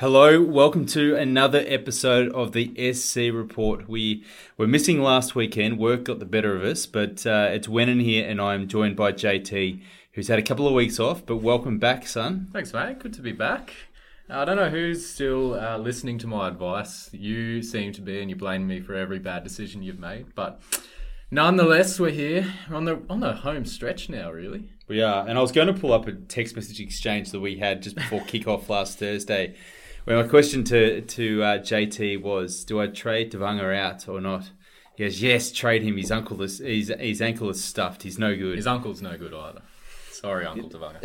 Hello, welcome to another episode of the SC Report. We were missing last weekend, work got the better of us, but uh, it's Wenin here, and I'm joined by JT, who's had a couple of weeks off. But welcome back, son. Thanks, mate. Good to be back. I don't know who's still uh, listening to my advice. You seem to be, and you blame me for every bad decision you've made. But nonetheless, we're here. We're on the on the home stretch now, really. We are, and I was going to pull up a text message exchange that we had just before kickoff last Thursday. Where my question to to uh, JT was, do I trade Tevaga out or not? He goes, yes, trade him. His uncle is his, his ankle is stuffed. He's no good. His uncle's no good either. Sorry, Uncle Tevaga.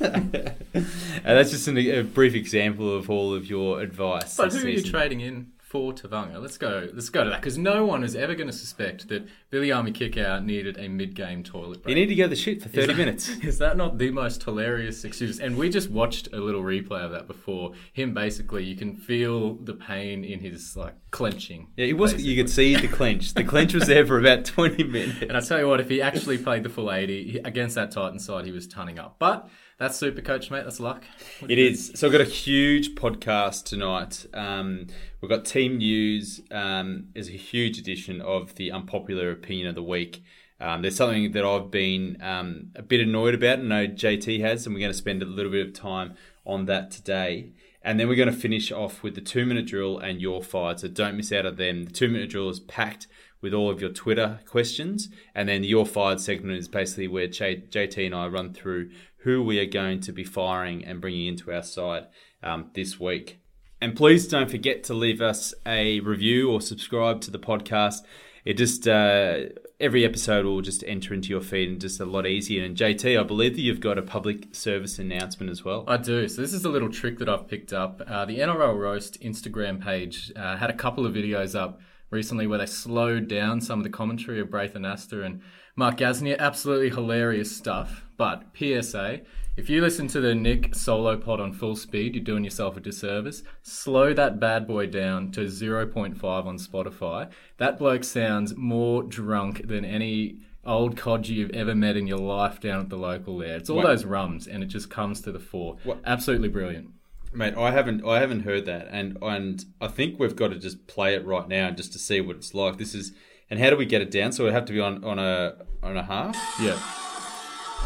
and that's just an, a brief example of all of your advice. but who are you trading in for Tevaga? Let's go. Let's go to that because no one is ever going to suspect that Billy Army Kickout needed a mid-game toilet break. You need to go to the shit for thirty that- minutes. Is that not the most hilarious excuse? And we just watched a little replay of that before. Him basically, you can feel the pain in his like clenching. Yeah, it was. You could see the clench. The clench was there for about twenty minutes. And I tell you what, if he actually played the full 80 against that Titan side, he was tunning up. But that's super coach, mate. That's luck. It is. So I've got a huge podcast tonight. Um, we've got team news. Um, is a huge edition of the unpopular opinion of the week. Um, there's something that I've been um, a bit annoyed about, and I know JT has, and we're going to spend a little bit of time on that today. And then we're going to finish off with the two minute drill and your fired. So don't miss out on them. The two minute drill is packed with all of your Twitter questions. And then the your fired segment is basically where JT and I run through who we are going to be firing and bringing into our side um, this week. And please don't forget to leave us a review or subscribe to the podcast. It just uh, every episode will just enter into your feed and just a lot easier. And JT, I believe that you've got a public service announcement as well. I do. So this is a little trick that I've picked up. Uh, the NRL Roast Instagram page uh, had a couple of videos up recently where they slowed down some of the commentary of Braith Anasta and Mark Gasnier. Absolutely hilarious stuff. But PSA, if you listen to the Nick solo pod on full speed, you're doing yourself a disservice. Slow that bad boy down to 0.5 on Spotify. That bloke sounds more drunk than any old codger you've ever met in your life down at the local there. It's all those rums and it just comes to the fore. What? Absolutely brilliant. Mate, I haven't I haven't heard that, and and I think we've got to just play it right now just to see what it's like. This is and how do we get it down? So it have to be on on a on a half. Yeah.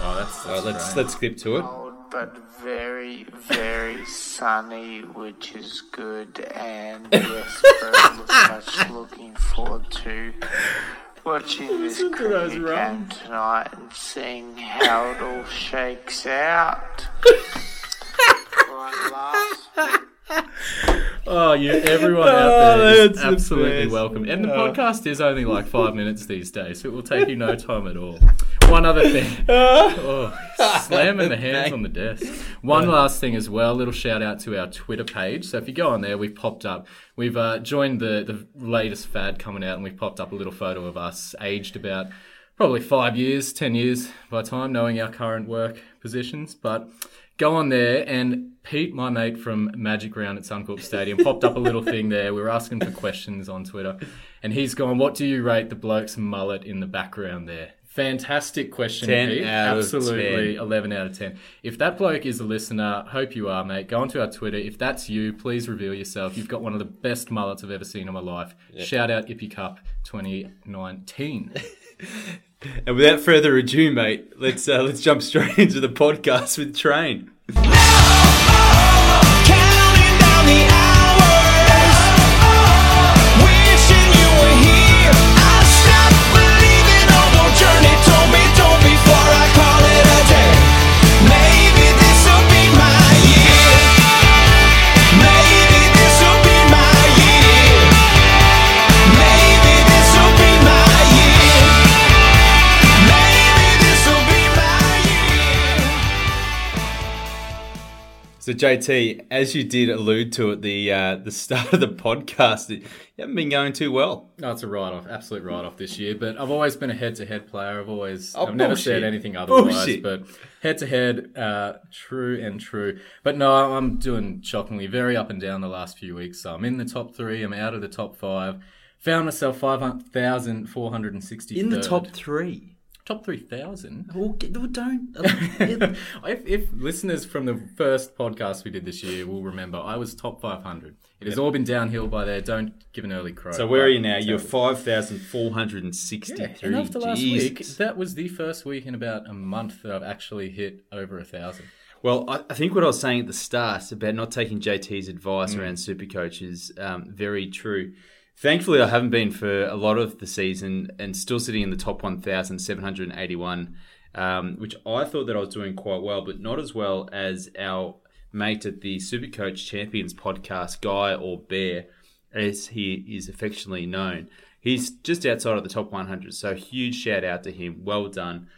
Oh, that's, Uh, let's let's skip to it. cold but very, very sunny, which is good. And yes, very much looking forward to watching this Listen cricket game rums. tonight and seeing how it all shakes out. Oh, you, everyone out Oh, there is that's the absolutely welcome. And the Oh. podcast is only like five minutes these days, so it will take you no time at all. One other thing. Oh, slamming the hands on the desk. One last thing as well, little shout out to our Twitter page. So if you go on there, we've popped up, we've uh, joined the, the latest fad coming out, and we've popped up a little photo of us aged about probably five years, ten years by time, knowing our current work positions. But go on there and Pete, my mate from Magic Round at Suncorp Stadium, popped up a little thing there. We were asking for questions on Twitter, and he's gone, "What do you rate the bloke's mullet in the background there?" Fantastic question, 10 Pete. Absolutely, 10. eleven out of ten. If that bloke is a listener, hope you are, mate. Go onto our Twitter. If that's you, please reveal yourself. You've got one of the best mullets I've ever seen in my life. Shout out Ippy Cup 2019. And without further ado, mate, let's uh, let's jump straight into the podcast with Train. So JT, as you did allude to at the uh, the start of the podcast, you haven't been going too well. No, it's a write off, absolute write off this year. But I've always been a head to head player. I've always, Oh, I've never said anything otherwise. Bullshit. But head to head, uh, true and true. But no, I'm doing shockingly very up and down the last few weeks. So I'm in the top three. I'm out of the top five. Found myself five thousand four hundred and sixty In the top three. Top three thousand. Well, well, don't. if, if listeners from the first podcast we did this year will remember, I was top 500. It has all been downhill by there. Don't give an early crow. so where are you now? You're five thousand four hundred and sixty-three. Yeah, and after last week, that was the first week in about a month that I've actually hit over a thousand. Well, I, I think what I was saying at the start about not taking JT's advice around Supercoach is um, very true. Thankfully, I haven't been for a lot of the season and still sitting in the top 1,781, um, which I thought that I was doing quite well, but not as well as our mate at the Supercoach Champions podcast, Guy or Bear, as he is affectionately known. He's just outside of the top 100, so huge shout out to him. Well done.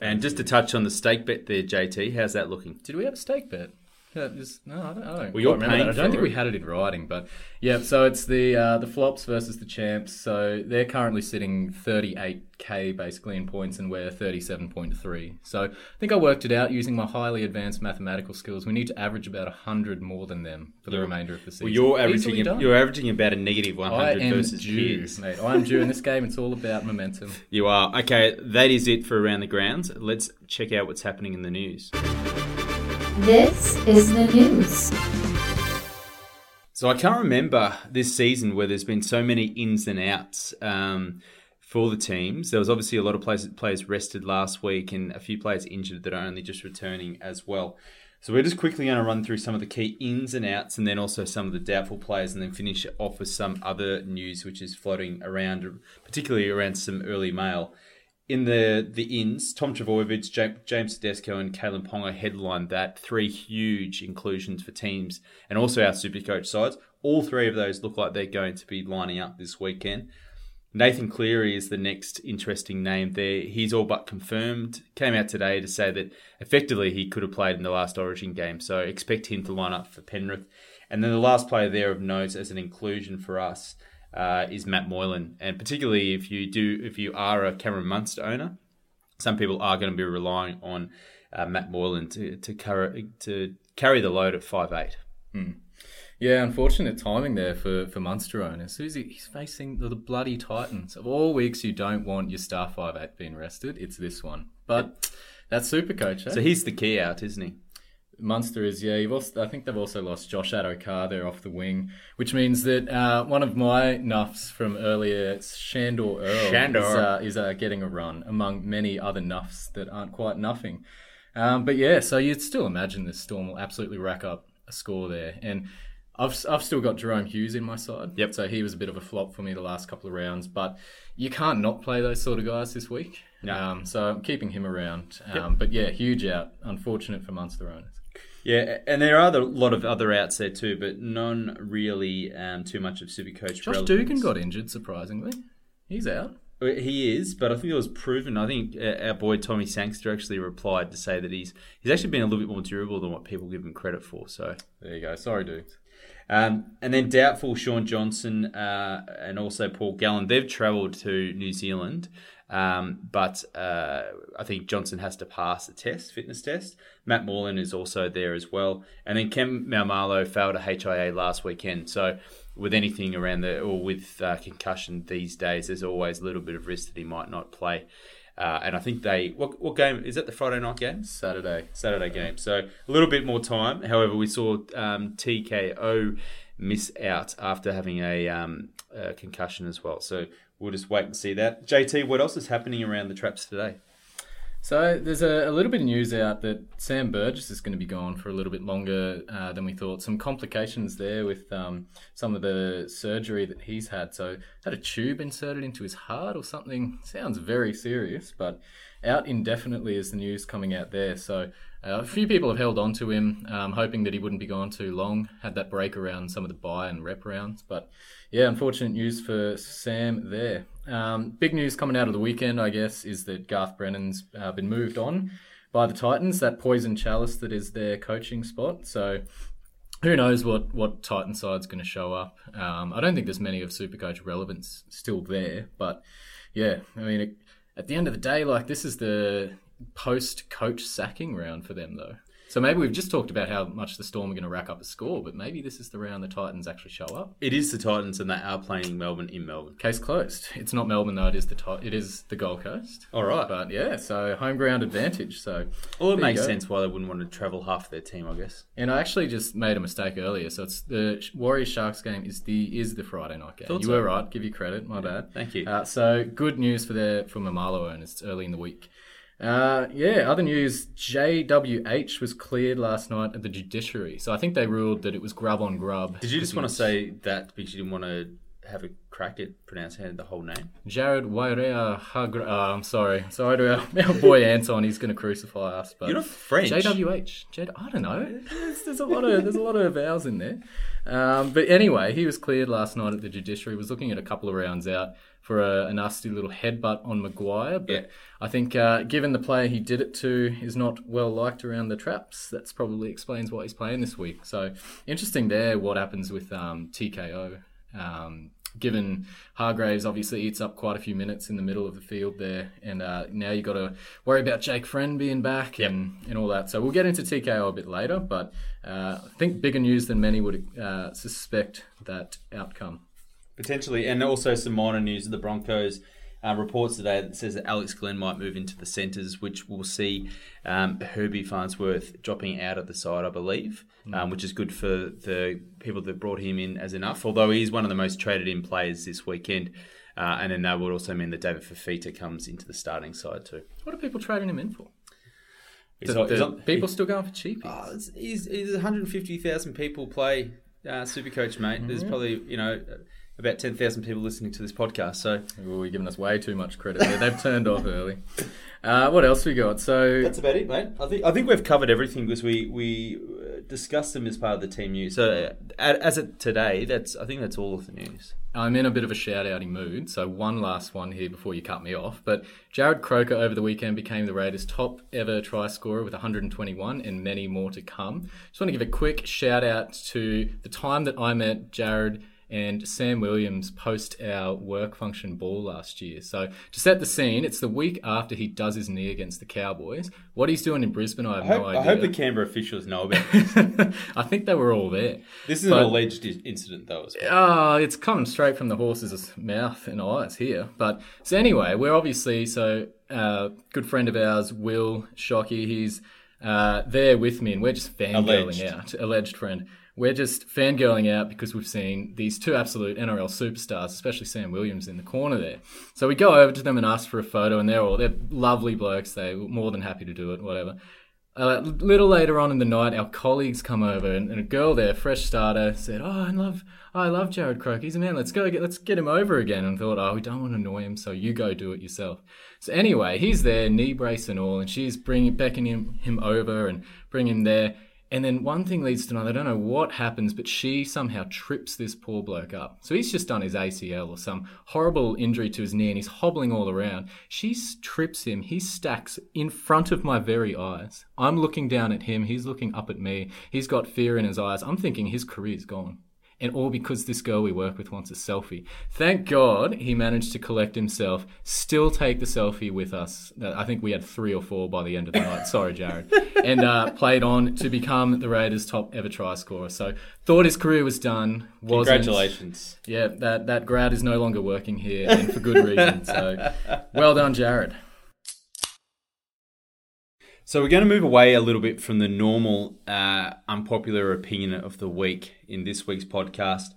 And just to touch on the stake bet there, JT, how's that looking? Did we have a stake bet? Yeah, just- no, I don't, I don't Well, you're quite remember paying. I don't think we had it in writing, but yeah. So it's the uh, the flops versus the champs. So they're currently sitting 38k basically in points, and we're 37.3. So I think I worked it out using my highly advanced mathematical skills. We need to average about 100 more than them for the remainder of the season. Well, you're averaging done. you're averaging about a negative I 100 am versus due, kids. mate. I am due in this game. It's all about momentum. You are okay. That is it for around the grounds. Let's check out what's happening in the news. This is the news. So I can't remember this season where there's been so many ins and outs um, for the teams. There was obviously a lot of players, players rested last week and a few players injured that are only just returning as well. So we're just quickly going to run through some of the key ins and outs and then also some of the doubtful players and then finish off with some other news which is floating around, particularly around some early mail. In the the ins, Tom Trbojevic, James Tedesco, and Kalyn Ponga headlined that. Three huge inclusions for teams and also our Supercoach sides. All three of those look like they're going to be lining up this weekend. Nathan Cleary is the next interesting name there. He's all but confirmed. Came out today to say that effectively he could have played in the last Origin game, so expect him to line up for Penrith. And then the last player there of note as an inclusion for us uh, is Matt Moylan, and particularly if you do, if you are a Cameron Munster owner, some people are going to be relying on uh, Matt Moylan to to carry to carry the load at five eight. Yeah, unfortunate timing there for, for Munster owners. Who's he? He's facing the, the bloody Titans. Of all weeks you don't want your star five eight being rested, it's this one. But that's super coach. Eh? So he's the key out, isn't he? Munster is yeah. You've also, I think they've also lost Josh Addo-Carr there off the wing, which means that uh, one of my nuffs from earlier, Sandor Earl, Shandor. is, uh, is uh, getting a run among many other nuffs that aren't quite nuffing. Um, but yeah, so you'd still imagine this Storm will absolutely rack up a score there, and I've I've still got Jahrome Hughes in my side. Yep. So he was a bit of a flop for me the last couple of rounds, but you can't not play those sort of guys this week. No. Um, so I'm keeping him around. Um, But yeah, huge out. Unfortunate for Munster owners. Yeah, and there are a lot of other outs there too, but none really um, too much of Supercoach. Josh relevance. Dugan got injured, surprisingly. He's out. He is, but I think it was proven. I think uh, our boy Tommy Sangster actually replied to say that he's he's actually been a little bit more durable than what people give him credit for. So, There you go. Sorry, dudes. um, and then doubtful Shaun Johnson uh, and also Paul Gallen. They've travelled to New Zealand, um, but uh, I think Johnson has to pass a test, fitness test. Matt Moylan is also there as well, and then Ken Maumalo failed a HIA last weekend. So, with anything around the or with uh, concussion these days, there's always a little bit of risk that he might not play. Uh, and I think they what what game is that? The Friday night game. Saturday. Saturday game. So a little bit more time. However, we saw um, TKO miss out after having a, um, a concussion as well. So we'll just wait and see that. JT, what else is happening around the traps today? So there's a, a little bit of news out that Sam Burgess is going to be gone for a little bit longer uh, than we thought. Some complications there with um, some of the surgery that he's had. So had a tube inserted into his heart or something. Sounds very serious, but out indefinitely is the news coming out there. So uh, a few people have held on to him, um, hoping that he wouldn't be gone too long. Had that break around some of the buy and rep rounds, but yeah, unfortunate news for Sam there. Um, big news coming out of the weekend, I guess, is that Garth Brennan's uh, been moved on by the Titans, that poison chalice that is their coaching spot. So who knows what what Titan side's going to show up? Um, I don't think there's many of Supercoach relevance still there, but yeah, I mean, it, at the end of the day, like this is the post coach sacking round for them, though. So maybe we've just talked about how much the Storm are going to rack up a score, but maybe this is the round the Titans actually show up. It is the Titans, and they are playing Melbourne in Melbourne. Case closed. It's not Melbourne though; it is the Ti- it is the Gold Coast. All right. But yeah, so home ground advantage. So Well, it makes sense why they wouldn't want to travel half their team, I guess. And I actually just made a mistake earlier. So it's the Warriors Sharks game is the is the Friday night game. Thought you so. were right. Give you credit. My bad. thank you. Uh, so good news for the for Maumalo owners. It's early in the week. Uh, yeah. Other news: JWH was cleared last night at the judiciary. So I think they ruled that it was grub on grub. Did you just want to say that because you didn't want to have a crack at pronouncing the whole name? Jared Wairea Hagra? Uh, I'm sorry. Sorry to our, our boy Anton. He's going to crucify us. But You're not French. JWH. J- I don't know. There's, there's a lot of there's a lot of vowels in there. Um, but anyway, he was cleared last night at the judiciary. Was looking at a couple of rounds out for a, a nasty little headbutt on Maguire. But Yeah. I think uh, given the player he did it to is not well liked around the traps, that's probably explains why he's playing this week. So interesting there. What happens with um, TKO? Um, given Hargreaves obviously eats up quite a few minutes in the middle of the field there, and uh, now you've got to worry about Jake Friend being back and, and all that. So we'll get into TKO a bit later, but uh, I think bigger news than many would uh, suspect that outcome. Potentially, and also some minor news of the Broncos. Uh, reports today that says that Alex Glenn might move into the centres, which will see um, Herbie Farnworth dropping out of the side, I believe, um, which is good for the people that brought him in as enough. Although he's one of the most traded in players this weekend, uh, and then that would also mean that David Fifita comes into the starting side too. What are people trading him in for? He's The- on- he's the on- people still going for cheapies. Oh, he's 150,000 people play uh, Supercoach, mate. There's probably you know about 10,000 people listening to this podcast. So Ooh, you're giving us way too much credit there. They've turned off early. Uh, what else we got? So that's about it, mate. I think I think we've covered everything because we we uh, discussed them as part of the team news. So uh, as of today, that's I think that's all of the news. I'm in a bit of a shout outy mood, so one last one here before you cut me off. But Jarrod Croker over the weekend became the Raiders' top ever try scorer with 121 and many more to come. Just want to give a quick shout out to the time that I met Jarrod and Sam Williams post our work function ball last year. So to set the scene, it's the week after he does his knee against the Cowboys. What he's doing in Brisbane, I have I hope, no idea. I hope the Canberra officials know about this. I think they were all there. This is But- an alleged incident, though. As well. Ah, it's coming straight from the horse's mouth and eyes here. But so anyway, we're obviously so uh, good friend of ours, Will Shockey. He's uh, there with me, and we're just fangirling Alleged. out. Alleged friend. We're just fangirling out because we've seen these two absolute NRL superstars, especially Sam Williams, in the corner there. So we go over to them and ask for a photo, and they're all they're lovely blokes. They're more than happy to do it, whatever. A little later on in the night, our colleagues come over, and, and a girl there, fresh starter, said, "Oh, I love, I love Jarrod Croak. He's a man. Let's go get, let's get him over again." And thought, "Oh, we don't want to annoy him, so you go do it yourself." So anyway, he's there, knee brace and all, and she's bringing, beckoning him, him over and bring him there. And then one thing leads to another. I don't know what happens, but she somehow trips this poor bloke up. So he's just done his ACL or some horrible injury to his knee and he's hobbling all around. She trips him. He stacks in front of my very eyes. I'm looking down at him. He's looking up at me. He's got fear in his eyes. I'm thinking his career's gone. And all because this girl we work with wants a selfie. Thank God he managed to collect himself, still take the selfie with us. I think we had three or four by the end of the night. Sorry, Jarrod. And uh, played on to become the Raiders' top ever try scorer. So thought his career was done. Wasn't. Congratulations. Yeah, that, that grad is no longer working here and for good reason. So well done, Jarrod. So we're going to move away a little bit from the normal uh, unpopular opinion of the week in this week's podcast,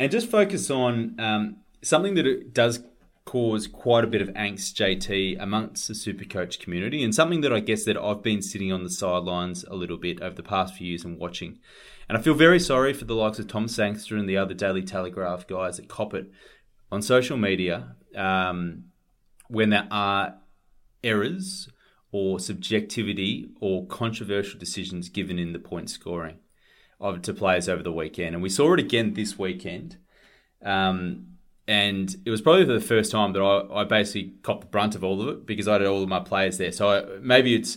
and just focus on um, something that does cause quite a bit of angst, JT, amongst the Supercoach community, and something that I guess that I've been sitting on the sidelines a little bit over the past few years and watching. And I feel very sorry for the likes of Tom Sangster and the other Daily Telegraph guys that cop it on social media um, when there are errors or subjectivity or controversial decisions given in the point scoring of to players over the weekend. And we saw it again this weekend. Um, and it was probably the first time that I, I basically copped the brunt of all of it because I had all of my players there. So I, maybe it's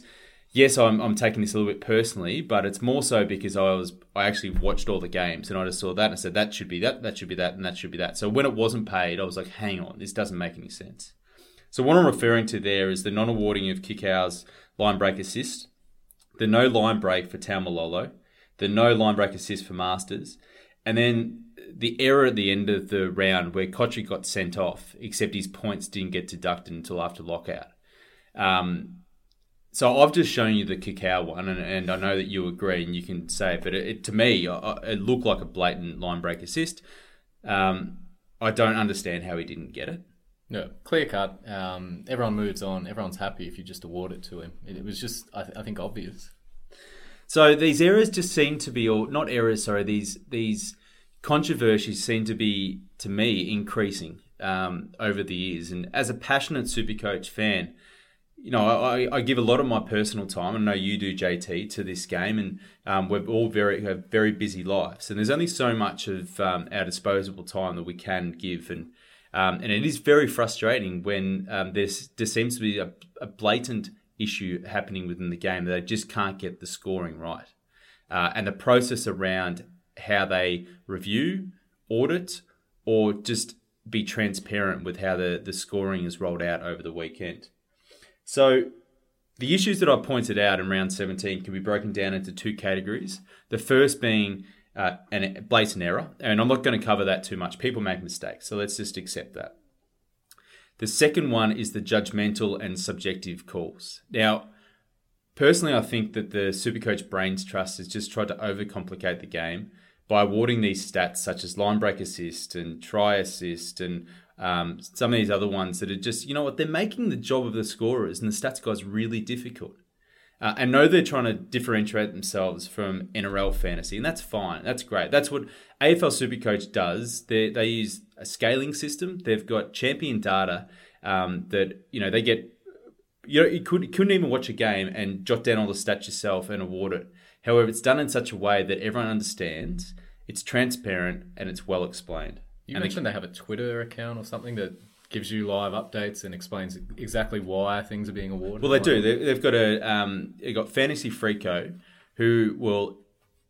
yes, I'm, I'm taking this a little bit personally, but it's more so because I was I actually watched all the games and I just saw that and I said that should be that, that should be that, and that should be that. So when it wasn't paid, I was like, hang on, this doesn't make any sense. So what I'm referring to there is the non-awarding of Kikau's line break assist, the no line break for Taumalolo, the no line break assist for Masters, and then the error at the end of the round where Kotri got sent off, except his points didn't get deducted until after lockout. Um, so I've just shown you the Kikau one, and, and I know that you agree, and you can say it, but it, it, to me, it looked like a blatant line break assist. Um, I don't understand how he didn't get it. No, clear cut. Um, everyone moves on. Everyone's happy if you just award it to him. It, it was just, I, th- I think, obvious. So these errors just seem to be, or not errors, sorry, these these controversies seem to be, to me, increasing um, over the years. And as a passionate Supercoach fan, you know, I, I give a lot of my personal time. I know you do, JT, to this game, and um, we're all very have very busy lives, and there's only so much of um, our disposable time that we can give, and um, and it is very frustrating when um, there seems to be a, a blatant issue happening within the game that they just can't get the scoring right, uh, and the process around how they review, audit, or just be transparent with how the, the scoring is rolled out over the weekend. So the issues that I pointed out in round 17 can be broken down into two categories. The first being uh, an blatant error, and I'm not going to cover that too much. People make mistakes, so let's just accept that. The second one is the judgmental and subjective calls. Now, personally, I think that the Supercoach Brains Trust has just tried to overcomplicate the game by awarding these stats such as line break assist and try assist and um, some of these other ones that are just, you know what, they're making the job of the scorers and the stats guys really difficult. Uh, and know they're trying to differentiate themselves from NRL fantasy, and that's fine. That's great. That's what AFL Supercoach does. They they use a scaling system. They've got champion data um, that you know they get. You know, you could you couldn't even watch a game and jot down all the stats yourself and award it. However, it's done in such a way that everyone understands. It's transparent and it's well explained. You And mentioned they have a Twitter account or something that gives you live updates and explains exactly why things are being awarded. Well, they do. They, they've got a um, they've got Fantasy Freako, who will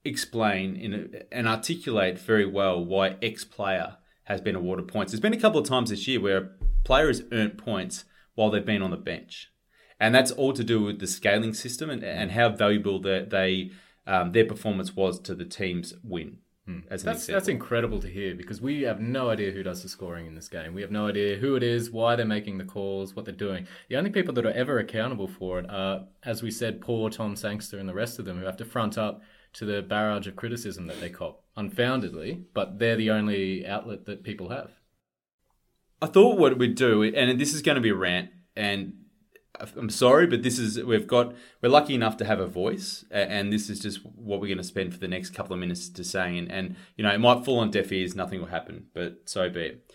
explain in and articulate very well why X player has been awarded points. There's been a couple of times this year where a player has earned points while they've been on the bench, and that's all to do with the scaling system and, and how valuable that they um, their performance was to the team's win. Mm. As That's example. that's incredible to hear because we have no idea who does the scoring in this game. We have no idea who it is, why they're making the calls, what they're doing. The only people that are ever accountable for it are, as we said, poor Tom Sangster and the rest of them who have to front up to the barrage of criticism that they cop unfoundedly. But they're the only outlet that people have. I thought what we'd do, and this is going to be a rant, and I'm sorry, but this is we've got we're lucky enough to have a voice, and this is just what we're going to spend for the next couple of minutes to saying, and, and you know it might fall on deaf ears, nothing will happen, but so be it.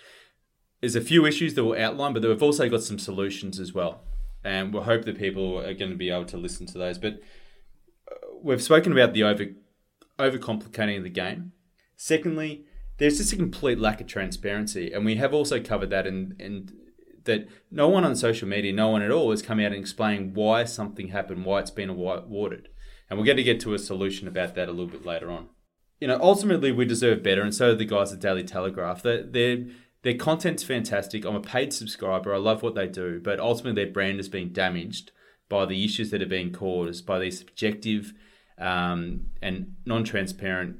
There's a few issues that we'll outline, but we've also got some solutions as well, and we'll hope that people are going to be able to listen to those. But uh, we've spoken about the over overcomplicating the game. Secondly, there's just a complete lack of transparency, and we have also covered that in, in that no one on social media, no one at all, has come out and explained why something happened, why it's been awarded, and we're going to get to a solution about that a little bit later on. You know, ultimately we deserve better, and so do the guys at Daily Telegraph. Their their content's fantastic. I'm a paid subscriber. I love what they do, but ultimately their brand has been damaged by the issues that are being caused by these subjective um, and non-transparent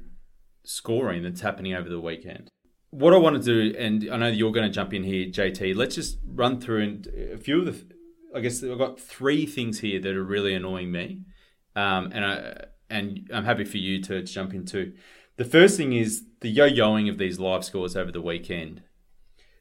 scoring that's happening over the weekend. What I want to do, and I know you're going to jump in here, JT. Let's just run through and a few of the. I guess I've got three things here that are really annoying me, um, and I and I'm happy for you to jump in too. The first thing is the yo-yoing of these live scores over the weekend.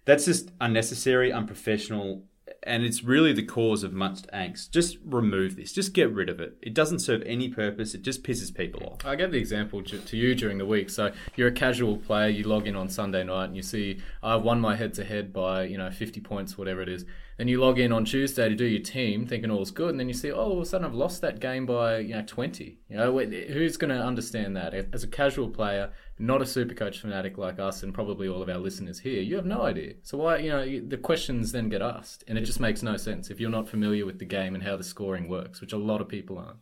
That's just unnecessary, unprofessional, and it's really the cause of much angst. Just remove this. Just get rid of it. It doesn't serve any purpose. It just pisses people off. I gave the example to you during the week. So you're a casual player. You log in on Sunday night and you see I've won my head to head by you know 50 points, whatever it is. Then you log in on Tuesday to do your team, thinking all's good, and then you see, oh, all of a sudden I've lost that game by you know twenty. You know, who's going to understand that? As a casual player, not a Supercoach fanatic like us, and probably all of our listeners here, you have no idea. So why, you know, the questions then get asked, and it just makes no sense if you're not familiar with the game and how the scoring works, which a lot of people aren't.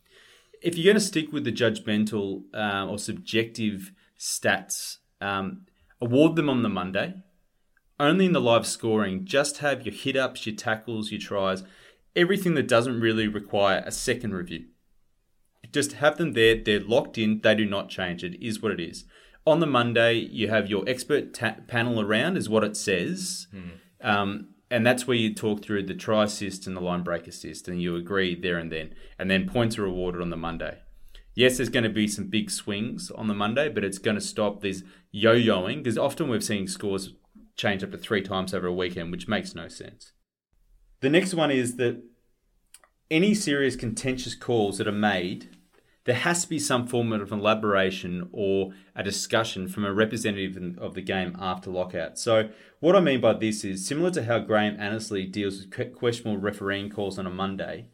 if you're going to stick with the judgmental um, or subjective stats, um, award them on the Monday. Only in the live scoring, just have your hit ups, your tackles, your tries, everything that doesn't really require a second review. Just have them there. They're locked in. They do not change. It is what it is. On the Monday, you have your expert ta- panel around, is what it says. Um, and that's where you talk through the try assist and the line break assist, and you agree there and then. And then points are awarded on the Monday. Yes, there's going to be some big swings on the Monday, but it's going to stop this yo yoing because often we've seen scores change up to three times over a weekend, which makes no sense. The next one is that any serious contentious calls that are made, there has to be some form of elaboration or a discussion from a representative of the game after lockout. So, what I mean by this is similar to how Graham Annesley deals with questionable refereeing calls on a Monday.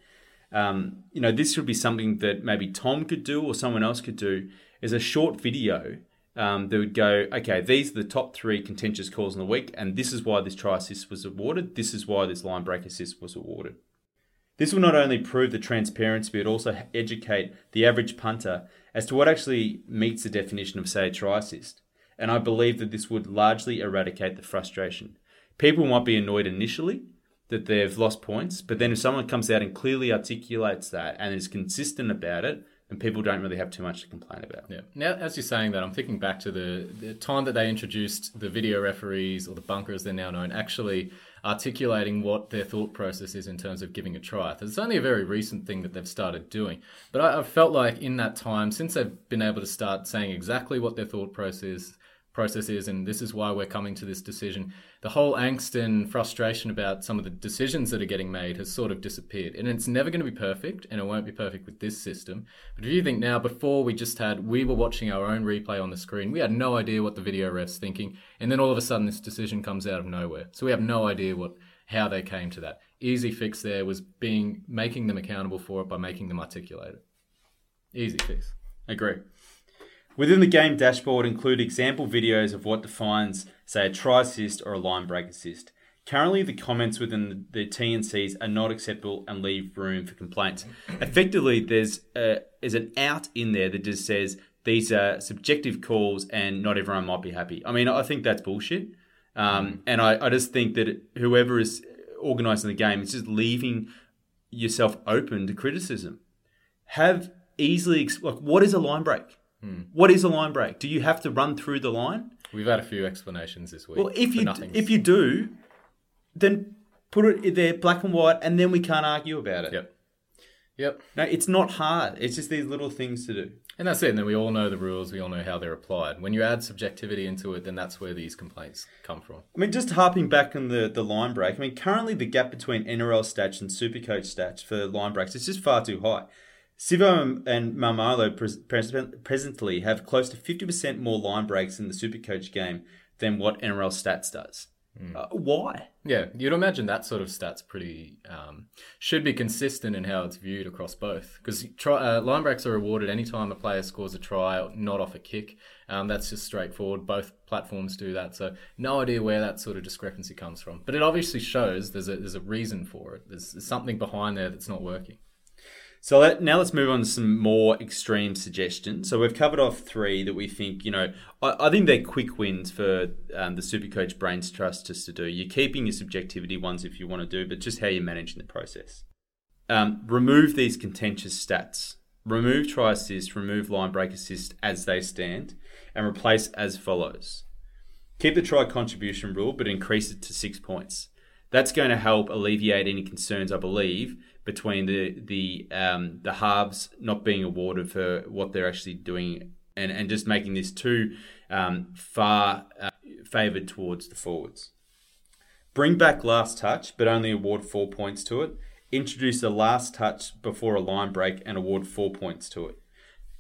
Um, you know, this should be something that maybe Tom could do or someone else could do. Is a short video um, that would go, okay, these are the top three contentious calls in the week, and this is why this try assist was awarded. This is why this line break assist was awarded. This will not only prove the transparency, but also educate the average punter as to what actually meets the definition of, say, a assist. And I believe that this would largely eradicate the frustration. People might be annoyed initially that they've lost points, but then if someone comes out and clearly articulates that and is consistent about it, then people don't really have too much to complain about. Yeah. Now, as you're saying that, I'm thinking back to the, the time that they introduced the video referees, or the bunkers they're now known, actually articulating what their thought process is in terms of giving a try. It's only a very recent thing that they've started doing. But I, I've felt like in that time, since they've been able to start saying exactly what their thought process process is and this is why we're coming to this decision the whole angst and frustration about some of the decisions that are getting made has sort of disappeared. And it's never going to be perfect and it won't be perfect with this system. But if you think now before we just had we were watching our own replay on the screen we had no idea what the video ref's thinking and then all of a sudden this decision comes out of nowhere. So we have no idea what how they came to that. Easy fix there was being making them accountable for it by making them articulate it. Easy fix. Agree. Within the game dashboard, include example videos of what defines, say, a try assist or a line break assist. Currently, the comments within the TNCs are not acceptable and leave room for complaints. Effectively, there's a, is an out in there that just says these are subjective calls and not everyone might be happy. I mean, I think that's bullshit. Um, and I, I just think that whoever is organising the game is just leaving yourself open to criticism. Have easily, like, what is a line break? Hmm. What is a line break? Do you have to run through the line? we've had a few explanations this week Well, if you nothings. if you do, then put it there black and white, and then we can't argue about it. Yep. Yep. No, it's not hard. It's just these little things to do. And that's it. And then we all know the rules. We all know how they're applied. When you add subjectivity into it, then that's where these complaints come from. I mean, just harping back on the, the line break, I mean, currently the gap between NRL stats and Supercoach stats for line breaks is just far too high. Sivo and Maumalo pres- pres- presently have close to 50% more line breaks in the Supercoach game than what NRL stats does. Uh, why? Yeah, you'd imagine that sort of stats pretty um, should be consistent in how it's viewed across both. Because uh, line breaks are awarded anytime a player scores a try, not off a kick. Um, that's just straightforward. Both platforms do that, so no idea where that sort of discrepancy comes from. But it obviously shows there's a there's a reason for it. There's, there's something behind there that's not working. So let, now let's move on to some more extreme suggestions. So we've covered off three that we think, you know, I, I think they're quick wins for um, the Supercoach Brains Trust just to do. You're keeping your subjectivity ones if you want to do, but just how you're managing the process. Um, remove these contentious stats. Remove try assist, remove line break assist as they stand, and replace as follows. Keep the try contribution rule, but increase it to six points. That's going to help alleviate any concerns, I believe, between the the um, the halves not being awarded for what they're actually doing, and, and just making this too um, far uh, favoured towards the forwards. Bring back last touch, but only award four points to it. Introduce a last touch before a line break and award four points to it.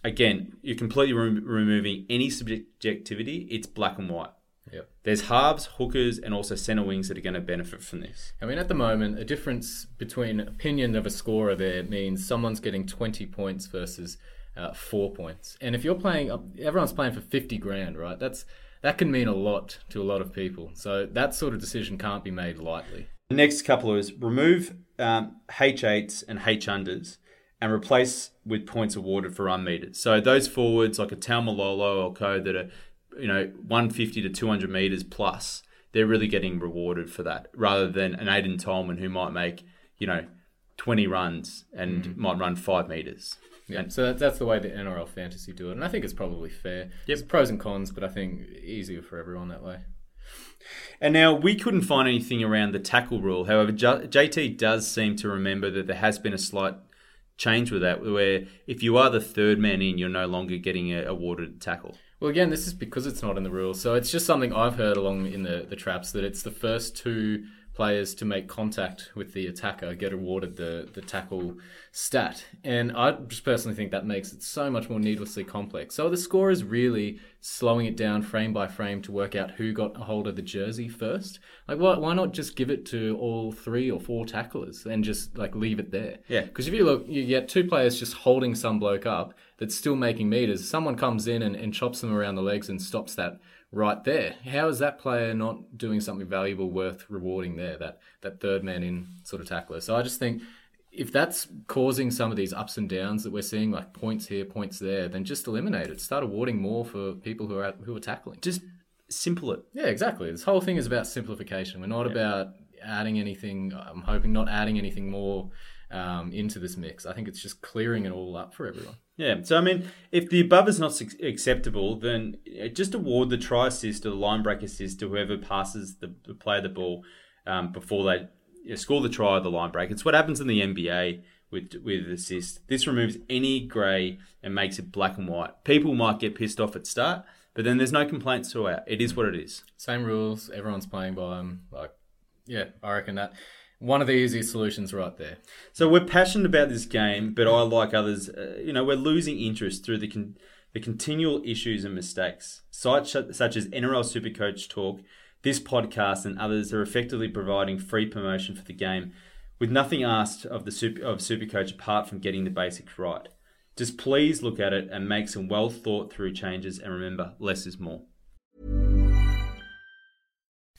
Again, you're completely rem- removing any subjectivity. It's black and white. Yep. There's halves, hookers, and also centre wings that are going to benefit from this. I mean, at the moment, a difference between opinion of a scorer there means someone's getting 20 points versus uh, four points. And if you're playing, everyone's playing for 50 grand, right? That's that can mean a lot to a lot of people. So that sort of decision can't be made lightly. The next couple is remove um, H8s and H unders and replace with points awarded for run meters. So those forwards like a Taumalolo or Co that are, you know, 150 to 200 meters plus, they're really getting rewarded for that rather than an Aiden Tolman who might make, you know, 20 runs and mm-hmm. might run five meters. Yeah, so that, that's the way the NRL fantasy do it, and I think it's probably fair. Yep. There's pros and cons, but I think easier for everyone that way. And now we couldn't find anything around the tackle rule. However, J- JT does seem to remember that there has been a slight change with that, where if you are the third man in, you're no longer getting a, awarded tackle. Well, again, this is because it's not in the rules, so it's just something I've heard along in the the traps that it's the first two players to make contact with the attacker get awarded the the tackle stat, and I just personally think that makes it so much more needlessly complex. So the score is really slowing it down frame by frame to work out who got a hold of the jersey first. Like, why, why not just give it to all three or four tacklers and just like leave it there? Yeah. Because if you look, you get two players just holding some bloke up that's still making meters. Someone comes in and, and chops them around the legs and stops that right there. How is that player not doing something valuable worth rewarding there? That that third man in sort of tackler. So I just think if that's causing some of these ups and downs that we're seeing, like points here, points there, then just eliminate it. Start awarding more for people who are out, who are tackling. Just simple it. Yeah, exactly. This whole thing is about simplification. We're not about adding anything. I'm hoping not adding anything more um, into this mix. I think it's just clearing it all up for everyone. Yeah. So I mean, if the above is not acceptable, then uh, just award the try assist or the line break assist to whoever passes the, the player the ball um, before they you know, score the try or the line break. It's what happens in the NBA with with assist. This removes any grey and makes it black and white. People might get pissed off at start, but then there's no complaints throughout. It is what it is. Same rules. Everyone's playing by them. Like, yeah, I reckon that one of the easiest solutions right there. So we're passionate about this game, but I, like others, uh, you know, we're losing interest through the con- the continual issues and mistakes. Sites such as NRL Supercoach Talk, this podcast, and others are effectively providing free promotion for the game, with nothing asked of the super- of Supercoach apart from getting the basics right. Just please look at it and make some well thought through changes, and remember, less is more.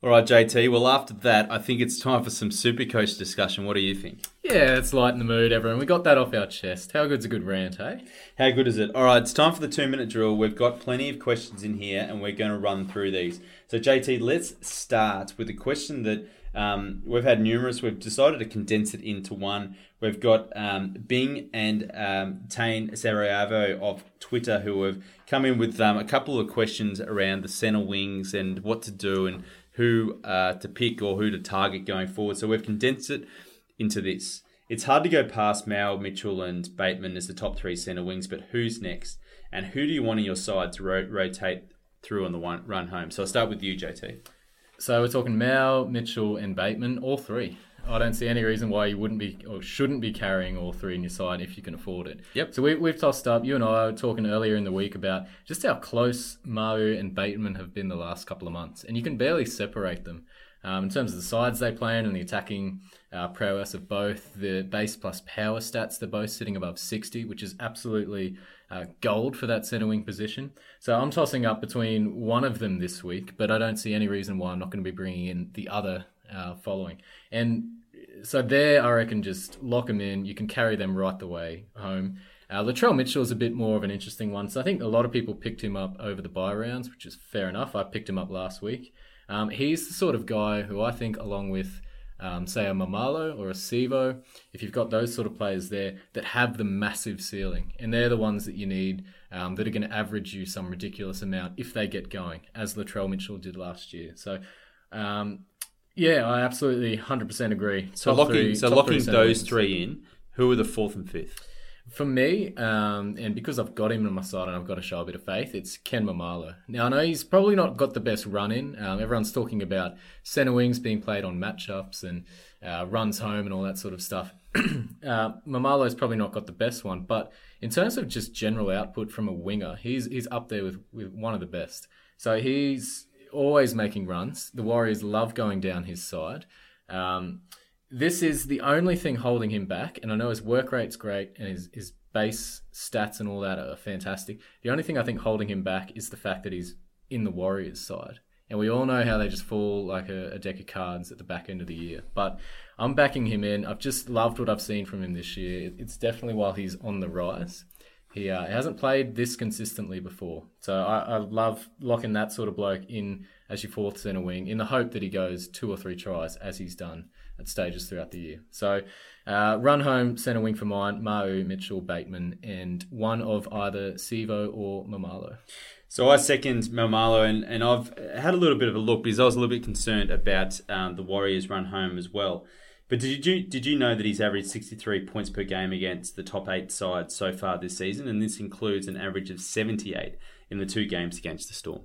All right, JT. Well, after that, I think it's time for some Supercoach discussion. What do you think? Yeah, it's lighten the mood, everyone. We got that off our chest. How good's a good rant, eh? How good is it? All right, it's time for the two minute drill. We've got plenty of questions in here, and we're going to run through these. So, JT, let's start with a question that um, we've had numerous. We've decided to condense it into one. We've got um, Bing and um, Tane Sarajevo of Twitter who have come in with um, a couple of questions around the centre wings and what to do and who uh, to pick or who to target going forward. So we've condensed it into this. It's hard to go past Mao, Mitchell, and Bateman as the top three centre wings, but who's next? And who do you want on your side to ro- rotate through on the one run home? So I'll start with you, JT. So we're talking Mao, Mitchell, and Bateman, all three. I don't see any reason why you wouldn't be or shouldn't be carrying all three in your side if you can afford it. Yep. So we, we've tossed up. You and I were talking earlier in the week about just how close Mao and Bateman have been the last couple of months, and you can barely separate them um, in terms of the sides they play in and the attacking uh, prowess of both. The base plus power stats, they're both sitting above 60, which is absolutely uh, gold for that centre wing position. So I'm tossing up between one of them this week, but I don't see any reason why I'm not going to be bringing in the other uh, following. And so there, I reckon, just lock them in. You can carry them right the way home. Uh, Latrell Mitchell is a bit more of an interesting one. So I think a lot of people picked him up over the buy rounds, which is fair enough. I picked him up last week. Um, he's the sort of guy who I think, along with um, say a Maumalo or a Sivo, if you've got those sort of players there that have the massive ceiling, and they're the ones that you need um, that are going to average you some ridiculous amount if they get going, as Latrell Mitchell did last year. So, um, yeah, I absolutely 100% agree. So Top locking, three- so locking three those three in. Who are the fourth and fifth? For me, um, and because I've got him on my side and I've got to show a bit of faith, it's Ken Maumalo. Now, I know he's probably not got the best run in. Um, everyone's talking about centre wings being played on matchups and uh, runs home and all that sort of stuff. uh, Maumalo's probably not got the best one, but in terms of just general output from a winger, he's he's up there with, with one of the best. So he's always making runs. The Warriors love going down his side. Um, this is the only thing holding him back, and I know his work rate's great and his, his base stats and all that are fantastic. The only thing I think holding him back is the fact that he's in the Warriors side. And we all know how they just fall like a, a deck of cards at the back end of the year. But I'm backing him in. I've just loved what I've seen from him this year. It's definitely while he's on the rise. He uh, hasn't played this consistently before. So I, I love locking that sort of bloke in as your fourth centre wing in the hope that he goes two or three tries as he's done at stages throughout the year. So uh, run home centre wing for mine, Mau, Mitchell, Bateman, and one of either Sivo or Maumalo. So I second Maumalo, and, and I've had a little bit of a look because I was a little bit concerned about um, the Warriors' run home as well. But did you did you know that he's averaged 63 points per game against the top eight sides so far this season, and this includes an average of 78 in the two games against the Storm.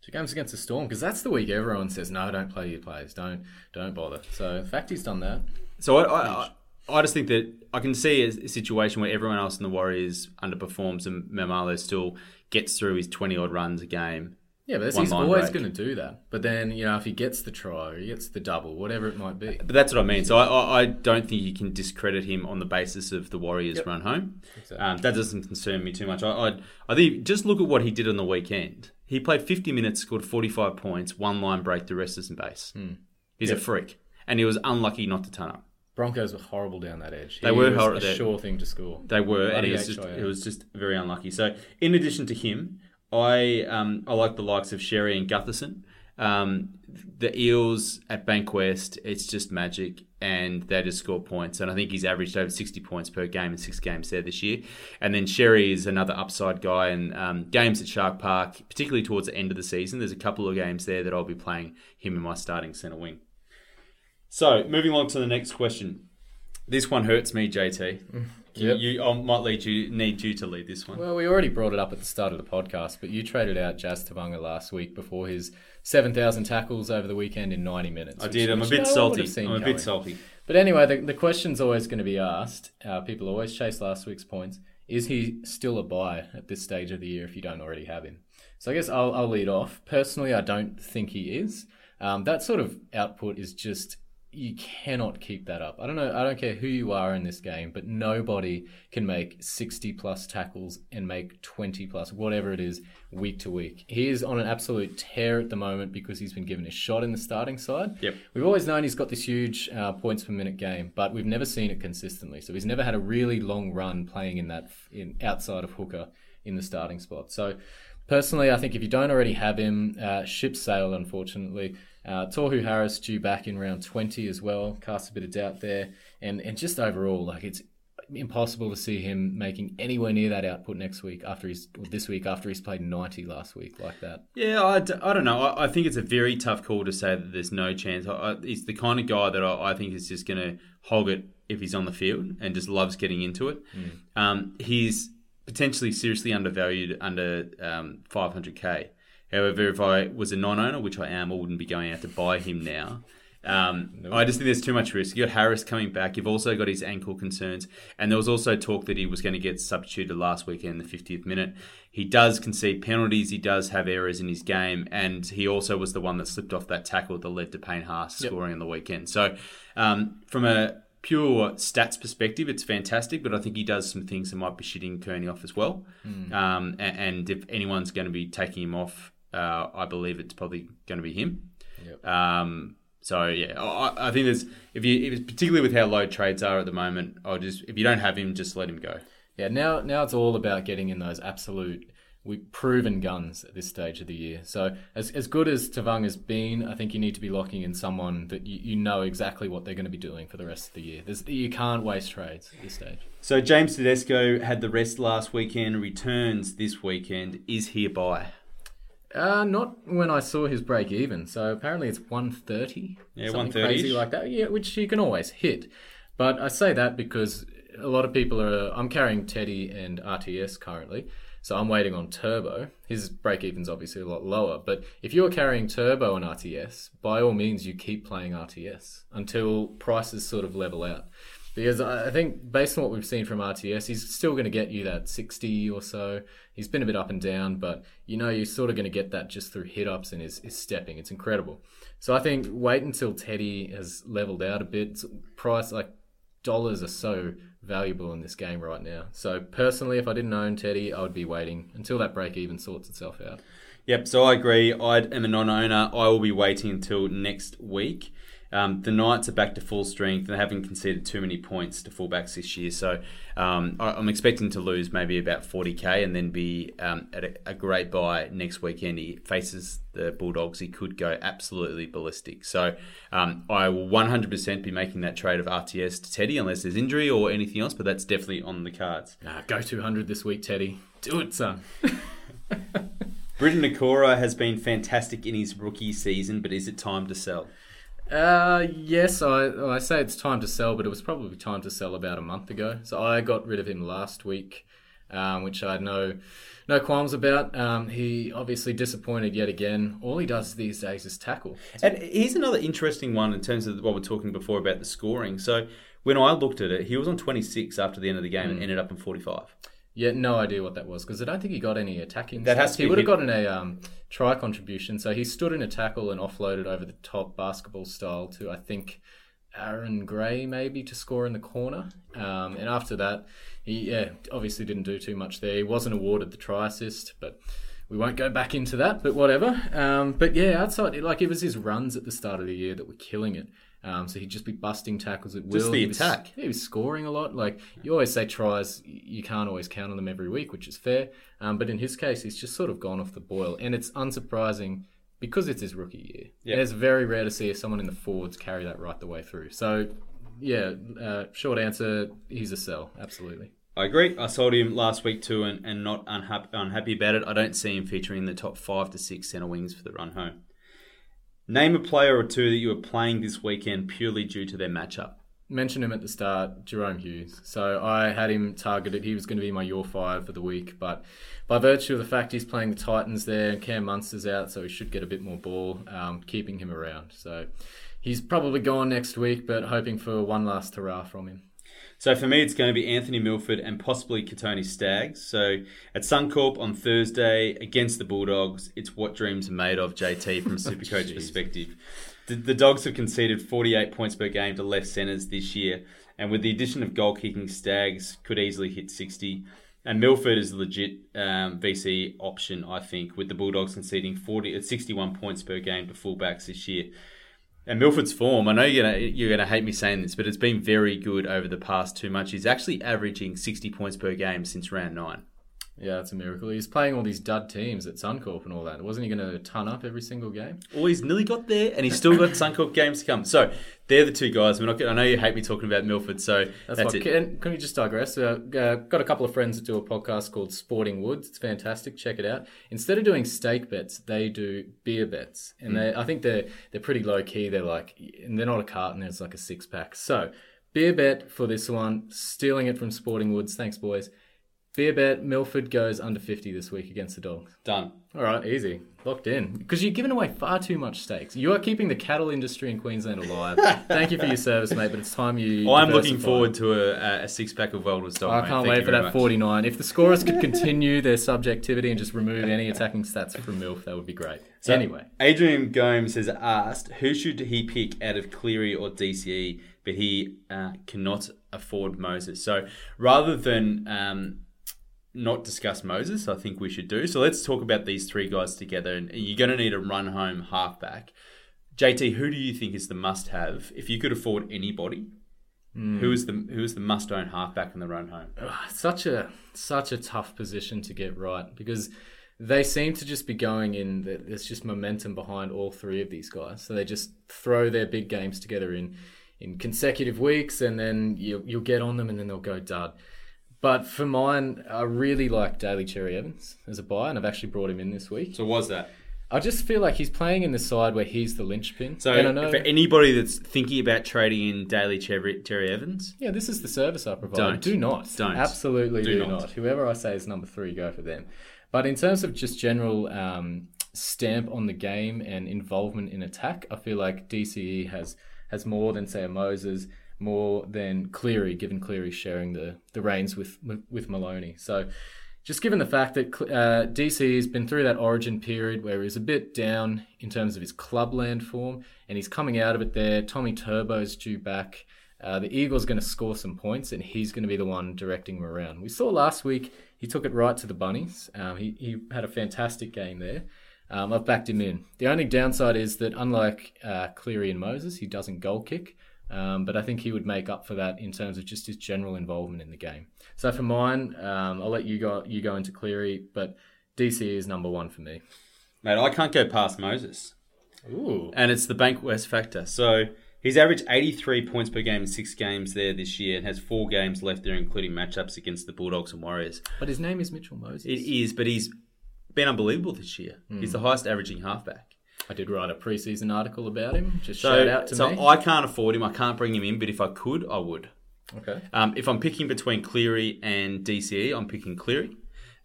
Two games against the Storm because that's the week everyone says no, don't play your players, don't don't bother. So the fact he's done that. So I, I, I- I just think that I can see a, a situation where everyone else in the Warriors underperforms and Maumalo still gets through his 20 odd runs a game. Yeah, but he's always going to do that. But then you know if he gets the try or he gets the double, whatever it might be. But that's what I mean. So I, I, I don't think you can discredit him on the basis of the Warriors' Yep. run home. Exactly. Um, that doesn't concern me too much. I, I, I think just look at what he did on the weekend. He played 50 minutes, scored 45 points, one line break, the rest is in base. He's Yep. a freak. And he was unlucky not to turn up. Broncos were horrible down that edge. They He were horrible. A sure thing to score. They were, and Bloody it was, just, it was just very unlucky. So, in addition to him, I um, I like the likes of Sherry and Gutherson. Um, the Eels at Bankwest, it's just magic, and they just score points. And I think he's averaged over 60 points per game in six games there this year. And then Sherry is another upside guy, and um, games at Shark Park, particularly towards the end of the season, there's a couple of games there that I'll be playing him in my starting centre wing. So, moving on to the next question. This one hurts me, JT. You, Yep. you, I might lead you, need you to lead this one. Well, we already brought it up at the start of the podcast, but you traded out Jazz Tevaga last week before his 7,000 tackles over the weekend in 90 minutes. I which- did. I'm a bit no salty. I'm a bit salty. But anyway, the, the question's always going to be asked. Uh, people always chase last week's points. Is he still a buy at this stage of the year if you don't already have him? So I guess I'll, I'll lead off. Personally, I don't think he is. Um, that sort of output is just you cannot keep that up. I don't know. I don't care who you are in this game, but nobody can make 60 plus tackles and make 20 plus whatever it is week to week. He is on an absolute tear at the moment because he's been given a shot in the starting side. Yep. We've always known he's got this huge uh, points per minute game, but we've never seen it consistently. So he's never had a really long run playing in that in outside of hooker in the starting spot. So personally, I think if you don't already have him, uh, ship sail. Unfortunately, uh, Tohu Harris due back in round twenty as well. Casts a bit of doubt there, and and just overall, like it's impossible to see him making anywhere near that output next week after he's this week after he's played 90 last week like that. Yeah, I, d- I don't know. I, I think it's a very tough call to say that there's no chance. I, I, he's the kind of guy that I, I think is just going to hog it if he's on the field and just loves getting into it. Um, he's potentially seriously undervalued under um, 500k. However, if I was a non-owner, which I am, I wouldn't be going out to buy him now. Um, I just think there's too much risk. You got Harris coming back. You've also got his ankle concerns, and there was also talk that he was going to get substituted last weekend, in the 50th minute. He does concede penalties. He does have errors in his game, and he also was the one that slipped off that tackle that led to Payne Haas Yep. scoring on the weekend. So, um, from a pure stats perspective, it's fantastic, but I think he does some things that might be shitting Kearney off as well. Mm. Um, a- and, if anyone's going to be taking him off, uh, I believe it's probably going to be him. Um, so yeah, I, I think there's if you if it's particularly with how low trades are at the moment, I'll just if you don't have him, just let him go. Yeah, now now it's all about getting in those absolute we proven guns at this stage of the year. So as as good as Tevaga has been, I think you need to be locking in someone that you, you know exactly what they're going to be doing for the rest of the year. There's, you can't waste trades at this stage. So James Tedesco had the rest last weekend, returns this weekend. Is he a buy? Uh, not when I saw his break even. So apparently it's 130. Yeah, something 130 crazy like that. Yeah, which you can always hit. But I say that because a lot of people are. I'm carrying Teddy and RTS currently, so I'm waiting on Turbo. His break even's obviously a lot lower. But if you're carrying Turbo and RTS, by all means you keep playing RTS until prices sort of level out. Because I think based on what we've seen from RTS, he's still going to get you that 60 or so. He's been a bit up and down, but you know you're sort of going to get that just through hit ups and his, his stepping. It's incredible. So I think wait until Teddy has leveled out a bit. Price like dollars are so valuable in this game right now. So personally, if I didn't own Teddy, I would be waiting until that break even sorts itself out. Yep, so I agree. I am a non-owner. I will be waiting until next week. Um, the Knights are back to full strength and haven't conceded too many points to fullbacks this year. So um, I'm expecting to lose maybe about 40k and then be um, at a, a great buy next weekend. He faces the Bulldogs. He could go absolutely ballistic. So um, I will 100% be making that trade of RTS to Teddy unless there's injury or anything else, but that's definitely on the cards. Ah, go 200 this week, Teddy. Do it, son. Briton Nikora has been fantastic in his rookie season, but is it time to sell? Uh, yes, I I say it's time to sell, but it was probably time to sell about a month ago. So I got rid of him last week, um, which I had no no qualms about. Um, he obviously disappointed yet again. All he does these days is tackle. And here's another interesting one in terms of what we're talking before about the scoring. So when I looked at it, he was on 26 after the end of the game and Mm. ended up in 45. Yeah, no idea what that was because I don't think he got any attacking. That has stats. to he would have gotten a um, try contribution. So he stood in a tackle and offloaded over the top basketball style to I think Aaron Gray maybe to score in the corner. Um, and after that, he yeah obviously didn't do too much there. He wasn't awarded the try assist, but we won't go back into that. But whatever. Um, but yeah, outside like it was his runs at the start of the year that were killing it. Um, so he'd just be busting tackles at will. Just the He was- attack. he was scoring a lot. Like you always say, tries you can't always count on them every week, which is fair. Um, but in his case, he's just sort of gone off the boil, and it's unsurprising because it's his rookie year. Yep. And it's very rare to see someone in the forwards carry that right the way through. So, yeah, uh, short answer, he's a sell, absolutely. I agree. I sold him last week too and, and not unhappy, unhappy about it. I don't see him featuring in the top five to six centre wings for the run home. Name a player or two that you were playing this weekend purely due to their matchup. Mentioned him at the start, Jahrome Hughes. So I had him targeted. He was going to be my your five for the week, but by virtue of the fact he's playing the Titans there and Cam Munster's out, so he should get a bit more ball, um, keeping him around. So he's probably gone next week, but hoping for one last hurrah from him. So for me, it's going to be Anthony Milford and possibly Kotoni Staggs. So at Suncorp on Thursday against the Bulldogs, it's what dreams are made of, JT, from a Supercoach perspective. The, the Dogs have conceded 48 points per game to left centres this year, and with the addition of goal kicking, Staggs could easily hit 60. And Milford is a legit um, VC option, I think, with the Bulldogs conceding 40 at 61 points per game to fullbacks this year. And Milford's form, I know you're gonna you're gonna hate me saying this, but it's been very good over the past two months. He's actually averaging 60 points per game since round nine. Yeah, it's a miracle. He's playing all these dud teams at Suncorp and all that. Wasn't he going to ton up every single game? Well, he's nearly got there, and he's still got Suncorp games to come. So they're the two guys. We're not. Gonna, I know you hate me talking about Milford, so That's, that's, what, it. Can, can we just digress? Uh, uh, got a couple of friends that do a podcast called Sporting Woods. It's fantastic. Check it out. Instead of doing steak bets, they do beer bets, and they I think they're they're pretty low key. They're like, and they're not a carton. It's like a six pack. So beer bet for this one. Stealing it from Sporting Woods. Thanks, boys. Beer bet Milford goes under 50 this week against the Dogs. Done. All right, easy. Locked in. Because you're giving away far too much stakes. You are keeping the cattle industry in Queensland alive. Thank you for your service, mate, but it's time you. Well, I'm looking forward to a, a six pack of Welders Dog. I mate. can't Thank wait for that much. 49. If the scorers could continue their subjectivity and just remove any attacking stats from MILF, that would be great. So, anyway, Adrian Gomes has asked who should he pick out of Cleary or DCE, but he uh, cannot afford Moses. So rather than um, not discuss Moses, I think we should do. So let's talk about these three guys together. And you're going to need a run home halfback. JT, who do you think is the must have if you could afford anybody? Hmm. Who is the who is the must own halfback in the run home? such a such a tough position to get right because they seem to just be going in. There's just momentum behind all three of these guys, so they just throw their big games together in in consecutive weeks, and then you, you'll get on them, and then they'll go dud. But for mine, I really like Daly Cherry Evans as a buy, and I've actually brought him in this week. So was that? I just feel like he's playing in the side where he's the linchpin. So and I know, for anybody that's thinking about trading in Daily Cherry, Terry Evans, yeah, this is the service I provide. Don't. Do not. Don't. Absolutely Do do, not. not. Whoever I say is number three, go for them. But in terms of just general um, stamp on the game and involvement in attack, I feel like DCE has has more than say a Moses, more than Cleary, given Cleary sharing the the reins with with Maloney. So. Just given the fact that uh, DC has been through that origin period where he's a bit down in terms of his clubland form, and he's coming out of it there. Tommy Turbo's due back. Uh, the Eagles going to score some points, and he's going to be the one directing them around. We saw last week he took it right to the bunnies. Um, he he had a fantastic game there. Um, I've backed him in. The only downside is that unlike uh, Cleary and Moses, he doesn't goal kick. Um, but I think he would make up for that in terms of just his general involvement in the game. So for mine, um, I'll let you go you go into Cleary, but DC is number one for me. mate, I can't go past Moses. Ooh. and it's the Bank West factor. So he's averaged 83 points per game in six games there this year and has four games left there, including matchups against the Bulldogs and Warriors. But his name is Mitchell Moses. It is, but he's been unbelievable this year. He's the highest averaging halfback. I did write a preseason article about him. Just So, shout out to so me. I can't afford him. I can't bring him in, but if I could, I would. okay. Um, if I'm picking between Cleary and DCE, I'm picking Cleary.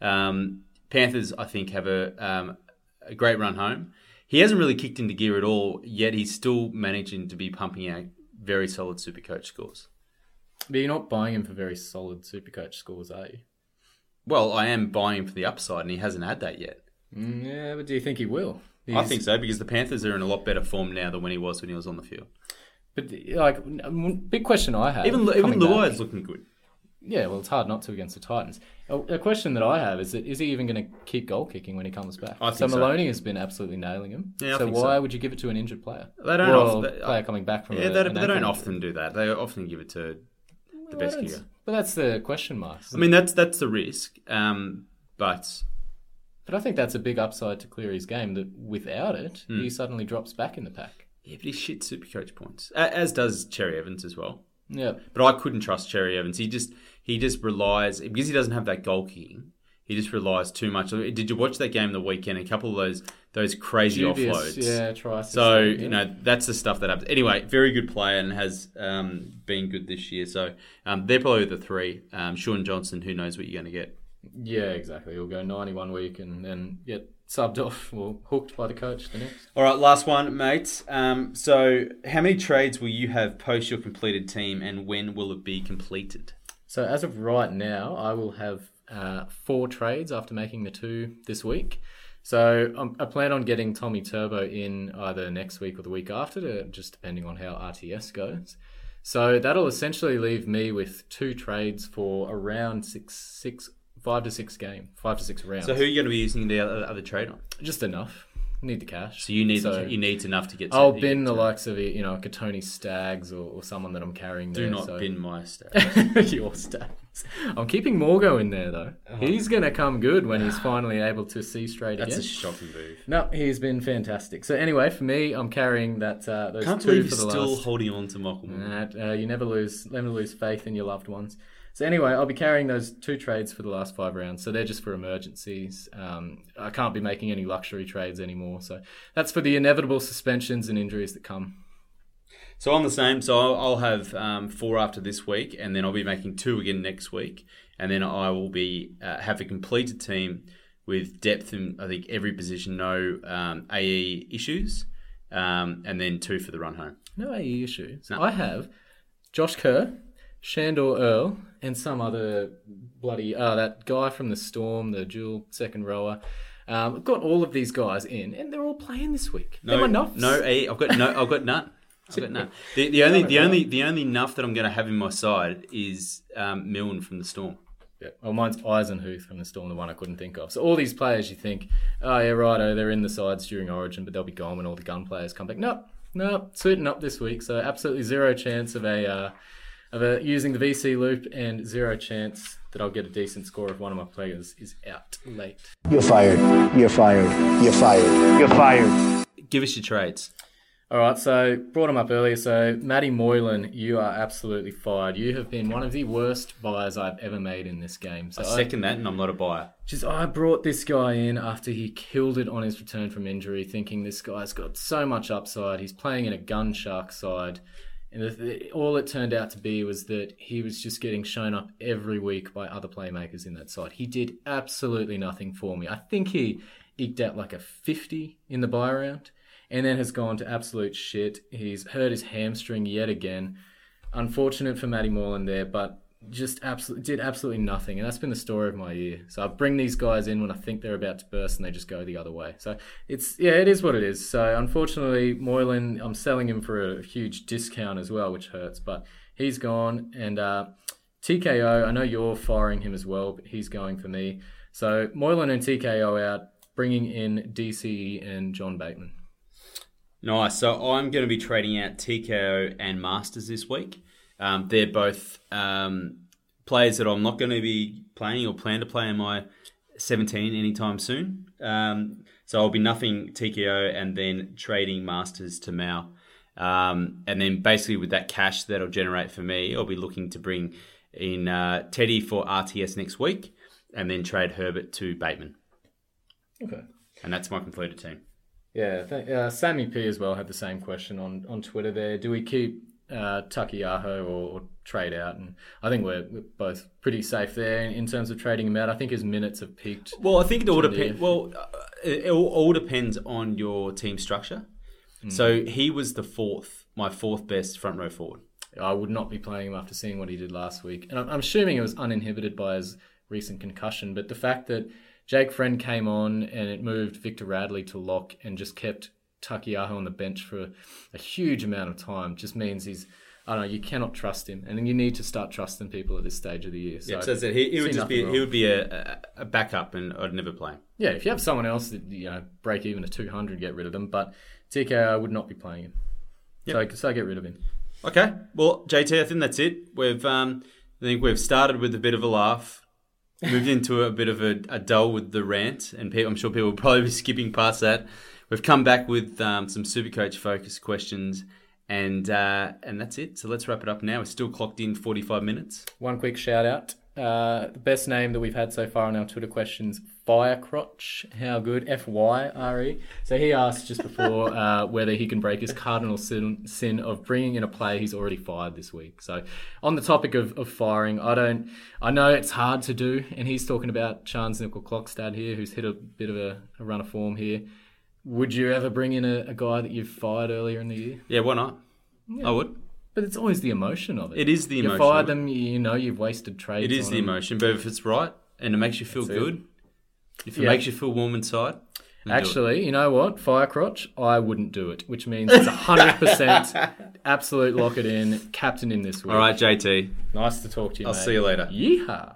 Um, Panthers, I think, have a, um, a great run home. He hasn't really kicked into gear at all, yet he's still managing to be pumping out very solid super coach scores. But you're not buying him for very solid Supercoach scores, are you? Well, I am buying him for the upside, and he hasn't had that yet. Mm, yeah, but do you think he will? I think so because the Panthers are in a lot better form now than when he was when he was on the field. But like, big question I have. Even even Luai's looking good. Yeah, well, it's hard not to against the Titans. A, a question that I have is that is he even going to keep goal kicking when he comes back? I so think so. Maloney has been absolutely nailing him. Yeah, I so why so. would you give it to an injured player? They don't well, often- player coming back from Yeah, a, they, they don't often do that. They often give it to the best Well, kicker. But that's the question mark. I mean, that's that's the risk. Um, but but I think that's a big upside to Cleary's game. That without it, Hmm. he suddenly drops back in the pack. yeah, but he shit super coach points, as does Cherry Evans as well. Yeah, But I couldn't trust Cherry Evans. He just he just relies because he doesn't have that goal kicking. He just relies too much. Did you watch that game the weekend? A couple of those those crazy Dubious, offloads. yeah, to So yeah. you know that's the stuff that happens. Anyway, very good player and has um, been good this year. So um, they're probably the three. Um, Shaun Johnson, who knows what you're going to get. Yeah, exactly. He'll go ninety-one week and then get subbed off or hooked by the coach the next. All right, last one, mates. Um, so how many trades will you have post your completed team, and when will it be completed? So as of right now, I will have uh, four trades after making the two this week. So um, I plan on getting Tommy Turbo in either next week or the week after, to, just depending on how RTS goes. So that'll essentially leave me with two trades for around six, six, five to six game, five to six rounds. So who are you going to be using the other, other trade on? Just enough. Need the cash. So you need So- you need enough to get. To, I'll bin the to- likes of you know, like a Tony Staggs or, or someone that I'm carrying. Do there, not so- bin my stuff. your stats. I'm keeping Morgo in there though. He's gonna come good when he's finally able to see straight again. That's again. a shocking move. no, he's been fantastic. So anyway, for me, I'm carrying that uh, those Can't two believe for you're the still last. holding on to Michael. Moore. Nah, uh, you never lose, never lose faith in your loved ones. So anyway, I'll be carrying those two trades for the last five rounds. So they're just for emergencies. Um, I can't be making any luxury trades anymore. So that's for the inevitable suspensions and injuries that come. So I'm the same. So I'll, have um, four after this week, and then I'll be making two again next week, and then I will be uh, have a completed team with depth in I think every position, no um, AE issues, um, and then two for the run home. No AE issues. I have Josh Kerr, Sandor Earl, and some other bloody uh, that guy from the Storm, the dual second rower. Um, I've got all of these guys in, and they're all playing this week. No, they're my nuffs. no AE. I've got no. I've got none. I've got none. The, the only the only the only nuff that I'm going to have in my side is um, Milne from the Storm. Yeah. Well, mine's Eisenhuth from the Storm, the one I couldn't think of. So all these players, you think, oh yeah, righto, they're in the sides during Origin, but they'll be gone when all the gun players come back. No, no, suiting up this week. So absolutely zero chance of a uh, of a using the VC loop, and zero chance that I'll get a decent score if one of my players is out late. You're fired. You're fired. You're fired. You're fired. Give us your trades. All right, so brought him up earlier. So, Matty Moylan, you are absolutely fired. You have been one of the worst buyers I've ever made in this game. So I second that, and I'm not a buyer. Just I brought this guy in after he killed it on his return from injury, thinking this guy's got so much upside. He's playing in a gun shark side, and the, the- all it turned out to be was that he was just getting shown up every week by other playmakers in that side. He did absolutely nothing for me. I think he eked out like a fifty in the buy round, and then has gone to absolute shit. He's hurt his hamstring yet again. Unfortunate for Matty Moylan there, but just absolutely did absolutely nothing, and that's been the story of my year. So I bring these guys in when I think they're about to burst, and they just go the other way. So it's yeah, it is what it is. So unfortunately, Moylan, I'm selling him for a huge discount as well, which hurts. But he's gone, and uh, TKO. I know you're firing him as well, but he's going for me. So Moylan and TKO out, bringing in DCE and John Bateman. Nice. So I'm going to be trading out TKO and Masters this week. Um, they're both um, players that I'm not going to be playing or plan to play in my 17 anytime soon. Um, so I'll be nothing TKO and then trading Masters to Mao. Um, and then basically with that cash that'll generate for me, I'll be looking to bring in uh, Teddy for RTS next week and then trade Herbert to Bateman. Okay. And that's my completed team. Yeah, th- uh, Sammy P as well had the same question on, on Twitter there. Do we keep uh, Taukeiaho or, or trade out? And I think we're, we're both pretty safe there in, terms of trading him out. I think his minutes have peaked. Well, I think it all depends. Well, uh, it all, all depends on your team structure. Hmm. So he was the fourth, my fourth best front row forward. I would not be playing him after seeing what he did last week. And I'm, I'm assuming it was uninhibited by his recent concussion. But the fact that Jake Friend came on and it moved Victor Radley to lock and just kept Taukeiaho on the bench for a huge amount of time just means he's. I don't know. You cannot trust him, and then you need to start trusting people at this stage of the year. Yeah, so he, he would just be he would be a, a, a backup, and I'd never play. Yeah, if you have someone else that you know break even at two hundred, get rid of them. But TKO, I would not be playing him. So, so get rid of him. Okay, well, JT, I think that's it. We've um, I think we've started with a bit of a laugh, moved into a bit of a, a dull with the rant, and people, I'm sure people will probably be skipping past that. We've come back with um, some Supercoach focused questions, and uh, and that's it. So let's wrap it up now. We're still clocked in 45 minutes. One quick shout out. Uh, the best name that we've had so far on our Twitter questions, Firecrotch. How good? F Y R E. So he asked just before uh, whether he can break his cardinal sin, sin of bringing in a player he's already fired this week. So on the topic of, of firing, I don't. I know it's hard to do, and he's talking about Chance Nickel Clockstad here, who's hit a bit of a, a run of form here. Would you ever bring in a, a guy that you've fired earlier in the year? Yeah, why not? I would. But it's always the emotion of it. It is the you emotion fired of them, you know you've wasted trades. It is on the them. emotion, but if it's right and it makes you feel That's it. good, if it Yeah. makes you feel warm inside, then do it. Actually, you know what? Firecrotch, I wouldn't do it, which means it's 100% absolute lock it in, captain in this week. All right, JT. Nice to talk to you, I'll mate. see you later. Yeehaw.